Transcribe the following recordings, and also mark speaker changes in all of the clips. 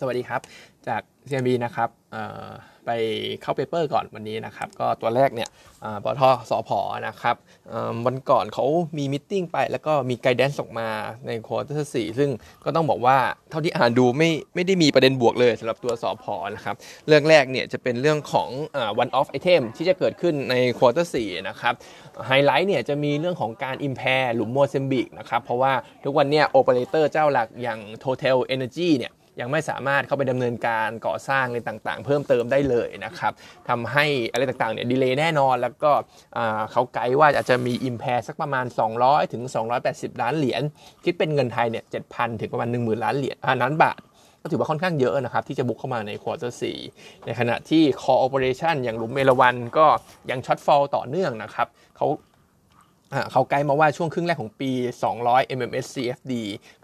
Speaker 1: สวัสดีครับ จาก CIMB นะครับไปเข้า paper ก่อนวันนี้นะครับ ก็ตัวแรกเนี่ยปตท.สผ.นะครับวันก่อนเขามี meeting ไปแล้วก็มี guidance ส่งมาใน quarter สี่ซึ่งก็ต้องบอกว่าเท่าที่อ่านดูไม่ไม่ได้มีประเด็นบวกเลยสำหรับตัวสอพอนะครับเรื่องแรกเนี่ยจะเป็นเรื่องของ one off item ที่จะเกิดขึ้นใน quarter สี่นะครับไฮไลท์เนี่ยจะมีเรื่องของการ impair หลุมโมซัมบิกนะครับเพราะว่าทุกวันเนี่ยโอเปอเรเตอร์เจ้าหลักอย่าง Total Energy เนี่ย ยังไม่สามารถเข้าไปดำเนินการก่อสร้างอะไรต่างๆ เพิ่มเติมได้เลยนะครับทำให้อะไรต่างๆเนี่ย delay แน่นอน แล้วก็เขาไกด์ว่าอาจจะมี i m p a สักประมาณ 200ถึง280 ล้านเหรียญคิดเป็นเงินไทยเนี่ย7,000 ถึงประมาณ 10,000 ล้านเหรียญล้านบาทก็ถือว่าค่อนข้างเยอะนะครับ ที่จะ book เข้ามาใน quarter สี่ในขณะที่ core operation อย่างหลุมเอราวัณก็ยัง shortfall ต่อเนื่องนะครับเขา เขาไกด์มาว่าช่วงครึ่งแรกของปี 200 MMSCFD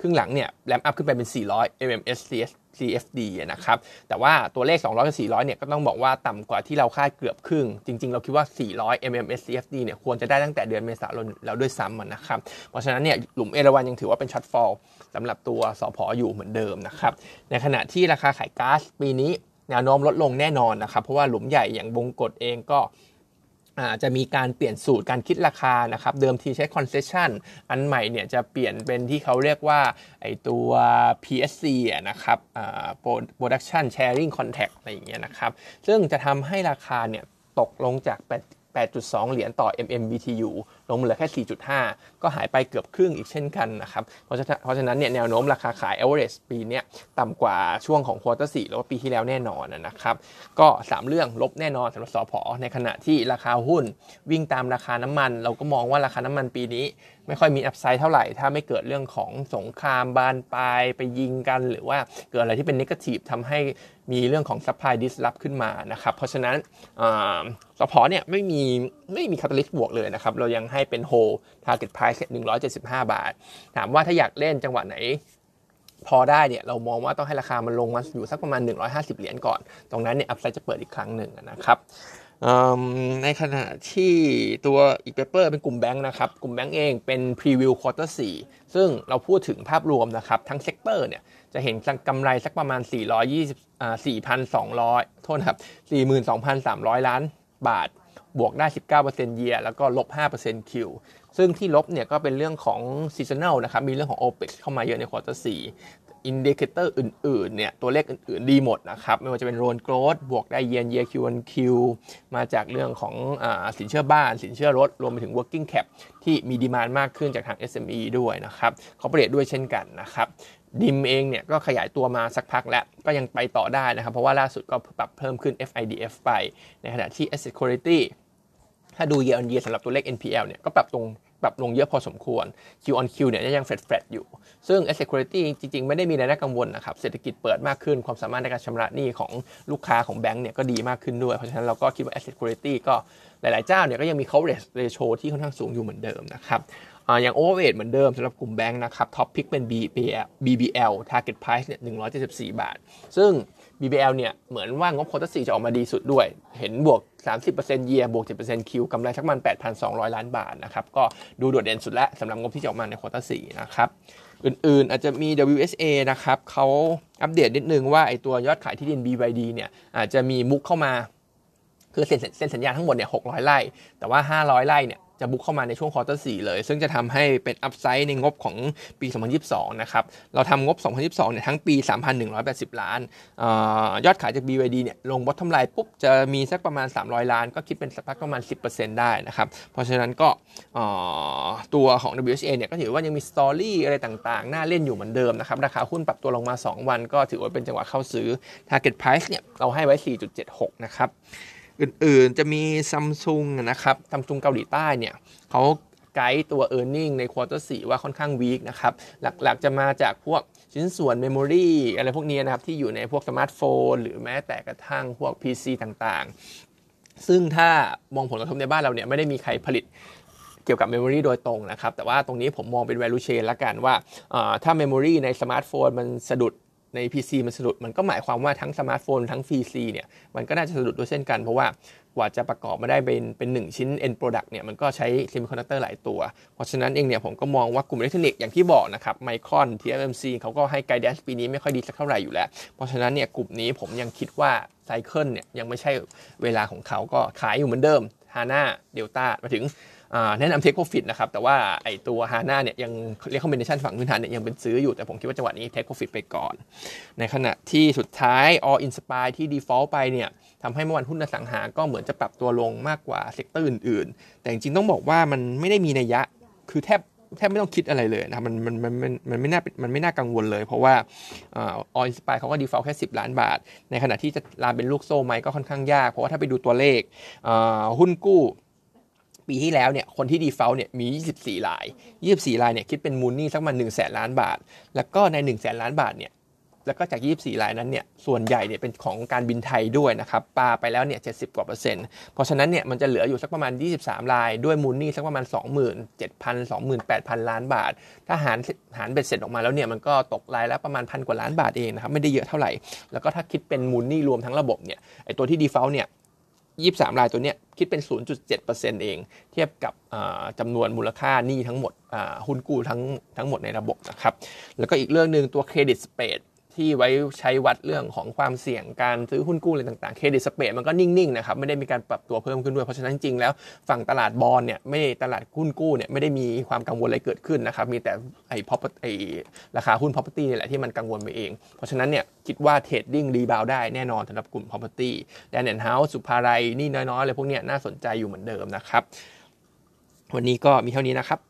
Speaker 1: ครึ่งหลังเนี่ย ramp up ขึ้นไปเป็น 400 MMSCFD นะครับ แต่ว่าตัวเลข 200 กับ 400 เนี่ยก็ต้องบอกว่าต่ำกว่าที่เราคาดเกือบครึ่ง จริง ๆ เราคิดว่า 400 MMSCFD เนี่ยควรจะได้ตั้งแต่เดือนเมษายนแล้วด้วยซ้ำนะครับ เพราะฉะนั้นเนี่ยหลุมเอราวัณยังถือว่าเป็น shortfall สำหรับตัวสอพออยู่เหมือนเดิมนะครับ ในขณะที่ราคาขายก๊าซปีนี้แนวโน้มลดลงแน่นอนนะครับ เพราะว่าหลุมใหญ่อย่างบงกชเองก็ จะมีการเปลี่ยนสูตรการคิดราคานะครับเดิมทีใช้ concession อันใหม่เนี่ยจะเปลี่ยนเป็นที่เขาเรียกว่าไอตัว PSC นะครับ production sharing contract อะไรอย่างเงี้ยนะครับ ซึ่งจะทำให้ราคาเนี่ยตกลงจาก 8.2 เหรียญต่อ MMBTU ลงเหลือแค่ 4.5 ก็หายไปเกือบครึ่งอีกเช่นกันนะครับเพราะฉะนั้นเพราะฉะนั้นเนี่ยแนวโน้มราคาขาย average ปีนี้ต่ำกว่าช่วงของควอเตอร์4แล้วก็ปีที่แล้วแน่นอนนะครับก็ 3 เรื่องลบแน่นอนสำหรับสผ.ในขณะที่ราคาหุ้นวิ่งตามราคาน้ำมัน เราก็มองว่าราคาน้ำมันปีนี้ ไม่ค่อยมี upside เท่าไหร่ ถ้าไม่เกิดเรื่องของสงครามบานปลายไปยิงกัน หรือว่าเกิดอะไรที่เป็น negative ทำให้มีเรื่องของ supply disrupt ขึ้นมานะครับเพราะฉะนั้นสผ.เนี่ยไม่มีไม่มี catalyst บวกเลยนะครับเรายังให้เป็นโฮ target price 175 บาท ถามว่าถ้าอยากเล่นจังหวะไหนพอได้เนี่ยเรามองว่าต้องให้ราคามันลงมาอยู่สักประมาณ 150 เหรียญก่อน ตรงนั้นเนี่ย upside จะเปิดอีกครั้งหนึ่งนะครับในขณะที่ตัวอีก paper เป็นกลุ่มแบงค์นะครับ กลุ่มแบงค์เองเป็น preview quarter 4ซึ่งเราพูดถึงภาพรวมนะครับ ทั้ง sector เนี่ยจะเห็นกำไรสักประมาณ 420 4,200 โทษครับ 42,300 ล้านบาท บวกได้ 19%เยียแล้วก็ลบ 5% Qซึ่งที่ลบเนี่ยก็เป็นเรื่องของ seasonal นะครับ มีเรื่องของ OPEX เข้ามาเยอะใน quarter 4 indicator อื่นๆ เนี่ย ตัวเลขอื่นๆ ดีหมดนะครับ ไม่ว่าจะเป็น loan growth บวกได้ year on year Q on Q มาจากเรื่องของอสินเชื่อบ้าน สินเชื่อรถ รวมไปถึง working cap ที่มี demand มากขึ้นจากทาง SME ด้วยนะครับเขาเปรียบด้วยเช่นกันนะครับ NIM เองเนี่ยก็ขยายตัวมาสักพักแล้ว ก็ยังไปต่อได้นะครับ เพราะว่าล่าสุดก็ปรับเพิ่มขึ้น FIDF ไป ในขณะที่ Asset Quality ถ้าดู year on year สำหรับตัวเลข NPL เนี่ยก็ปรับตรงปรับลงเยอะพอสมควร Q on Q เนี่ยยังแฟลตแฟลตอยู่ ซึ่ง asset quality จริง ๆ ไม่ได้มีอะไรน่ากังวลนะครับ เศรษฐกิจเปิดมากขึ้น ความสามารถในการชำระหนี้ของลูกค้าของแบงก์เนี่ยก็ดีมากขึ้นด้วย เพราะฉะนั้นเราก็คิดว่า asset quality ก็หลาย ๆ เจ้าเนี่ยก็ยังมี coverage ratio ที่ค่อนข้างสูงอยู่เหมือนเดิมนะครับอย่าง overweight เหมือนเดิมสำหรับกลุ่มแบงค์นะครับ top pick เป็น BBL BBL target price เนี่ย174 บาท ซึ่ง BBL เนี่ยเหมือนว่างบ quarter สี่จะออกมาดีสุดด้วย เห็นบวก 30%เยียบวก 10% Q กำไรสักมัน 8,200 ล้านบาทนะครับ ก็ดูโดดเด่นสุดแล้วสำหรับงบที่จะออกมาใน quarter สี่นะครับ อื่นๆ อาจจะมี WHA นะครับเขาอัปเดตนิดนึงว่าไอตัวยอดขายที่ดิน BYD เนี่ยอาจจะมี book เข้ามา คือเซ็นสัญญาทั้งหมดเนี่ย600ไร่แต่ว่า 500ไร่เนี่ย จะ book เข้ามาในช่วง quarter สี่เลย ซึ่งจะทำให้เป็น upside ในงบของปี 2022 นะครับ เราทำงบ 2022 เนี่ยทั้งปี 3,180 ล้านอยอดขายจาก BYD เนี่ยลงบอททำลายปุ๊บจะมีสักประมาณ 300 ล้าน ก็คิดเป็นสักประมาณ 10%ได้นะครับ เพราะฉะนั้นก็ตัวของ WHA เนี่ยก็ถือว่ายังมีสตอรี่อะไรต่างๆ น่าเล่นอยู่เหมือนเดิมนะครับ ราคาหุ้นปรับตัวลงมา 2 วัน ก็ถือว่าเป็นจังหวะเข้าซื้อ Target Price เนี่ยเราให้ไว้ 4.76 นะครับ อื่นๆ จะมีซัมซุงนะครับซัมซุงเกาหลีใต้เนี่ยเขาไกด์ตัว e a r n i n g ในควอเตอร์สว่าค่อนข้าง weak นะครับหลักๆจะมาจากพวกชิ้นส่วน memory อะไรพวกนี้นะครับ ที่อยู่ในพวกสมาร์ทโฟน หรือแม้แต่กระทั่งพวก PC ต่างๆ ซึ่งถ้ามองผลกระทบในบ้านเราเนี่ยไม่ได้มีใครผลิตเกี่ยวกับ memory โดยตรงนะครับ แต่ว่าตรงนี้ผมมองเป็น value chain ละกันว่า ถ้า memory ในสมาร์ทโฟนมันสะดุด ใน PC มันสะดุดมันก็หมายความว่าทั้งสมาร์ทโฟนทั้ง PC เนี่ยมันก็น่าจะสะดุดด้วยเช่นกัน เพราะว่ากว่าจะประกอบมาได้เป็นเป็นหนึ่งชิ้น end product เนี่ยมันก็ใช้เซมิคอนดักเตอร์หลายตัว เพราะฉะนั้นเองเนี่ยผมก็มองว่ากลุ่มอิเล็กทรอนิกส์อย่างที่บอกนะครับ Micron TSMC เขาก็ให้ guidance ปีนี้ไม่ค่อยดีสักเท่าไหร่อยู่แล้ว เพราะฉะนั้นเนี่ยกลุ่มนี้ผมยังคิดว่า cycle เนี่ยยังไม่ใช่เวลาของเขาก็ขายอยู่เหมือนเดิมฮาน่าเดลต้ามาถึง แนะนำ take profit นะครับ แต่ว่าไอตัวฮาน่าเนี่ยยัง recommendation ฝั่งพื้นฐานเนี่ยยังเป็นซื้ออยู่แต่ผมคิดว่าจังหวะนี้ take profit ไปก่อน ในขณะที่สุดท้าย All Inspire ที่ default ไปเนี่ยทำให้เมื่อวานหุ้นอสังหา ก็เหมือนจะปรับตัวลงมากกว่า sector อื่นๆ แต่จริงๆต้องบอกว่ามันไม่ได้มีนัยยะคือแทบแทบไม่ต้องคิดอะไรเลยนะมันมันมันมันมันไม่น่ามันไม่น่ากังวลเลย เพราะว่า All Inspire เขาก็ default แค่ 10 ล้านบาท ในขณะที่จะลามเป็นลูกโซ่ไหมก็ค่อนข้างยาก เพราะว่าถ้าไปดูตัวเลขหุ้นกู้ ปีที่แล้วเนี่ยคนที่ default เนี่ยมี 24ราย 24ลายเนี่ยคิดเป็นมูลนี่สักประมาณ1แสนล้านบาท แล้วก็ใน1แสนล้านบาทเนี่ยแล้วก็จาก 24ลายนั้นเนี่ยส่วนใหญ่เนี่ยเป็นของการบินไทยด้วยนะครับปาไปแล้วเนี่ย 70 กว่าเปอร์เซ็นต์เพราะฉะนั้นเนี่ยมันจะเหลืออยู่สักประมาณ 23ลาย ด้วยมูลนี่สักประมาณ 27,000 28,000 ล้านบาท ถ้าหารหารเบ็ดเสร็จออกมาแล้วเนี่ยมันก็ตกรายและประมาณพันกว่าล้านบาทเองนะครับไม่ได้เยอะเท่าไหร่ แล้วก็ถ้าคิดเป็นมูลนี่รวมทั้งระบบเนี่ยไอตัวที่ default เนี่ย 23รายตัวเนี้ยคิดเป็น 0.7%เอง เทียบกับจำนวนมูลค่าหนี้ทั้งหมดหุ้นกู้ทั้งทั้งหมดในระบบนะครับ แล้วก็อีกเรื่องหนึ่งตัว credit spread ที่ไว้ใช้วัดเรื่องของความเสี่ยงการซื้อหุ้นกู้อะไรต่างๆ credit spread มันก็นิ่งๆนะครับไม่ได้มีการปรับตัวเพิ่มขึ้นด้วย เพราะฉะนั้นจริงแล้วฝั่งตลาดบอลเนี่ยไม่ตลาดหุ้นกู้เนี่ยไม่ได้มีความกังวลอะไรเกิดขึ้นนะครับมีแต่ไอ้พอไอ้ราคาหุ้น property นี่แหละที่มันกังวลไปเอง เพราะฉะนั้นเนี่ยคิดว่า trading rebound ได้แน่นอนสำหรับกลุ่ม property แลนด์เฮาส์ศุภาลัยนี่น้อยๆอะไรพวกเนี้ยน่าสนใจอยู่เหมือนเดิมนะครับวันนี้ก็มีเท่านี้นะครับ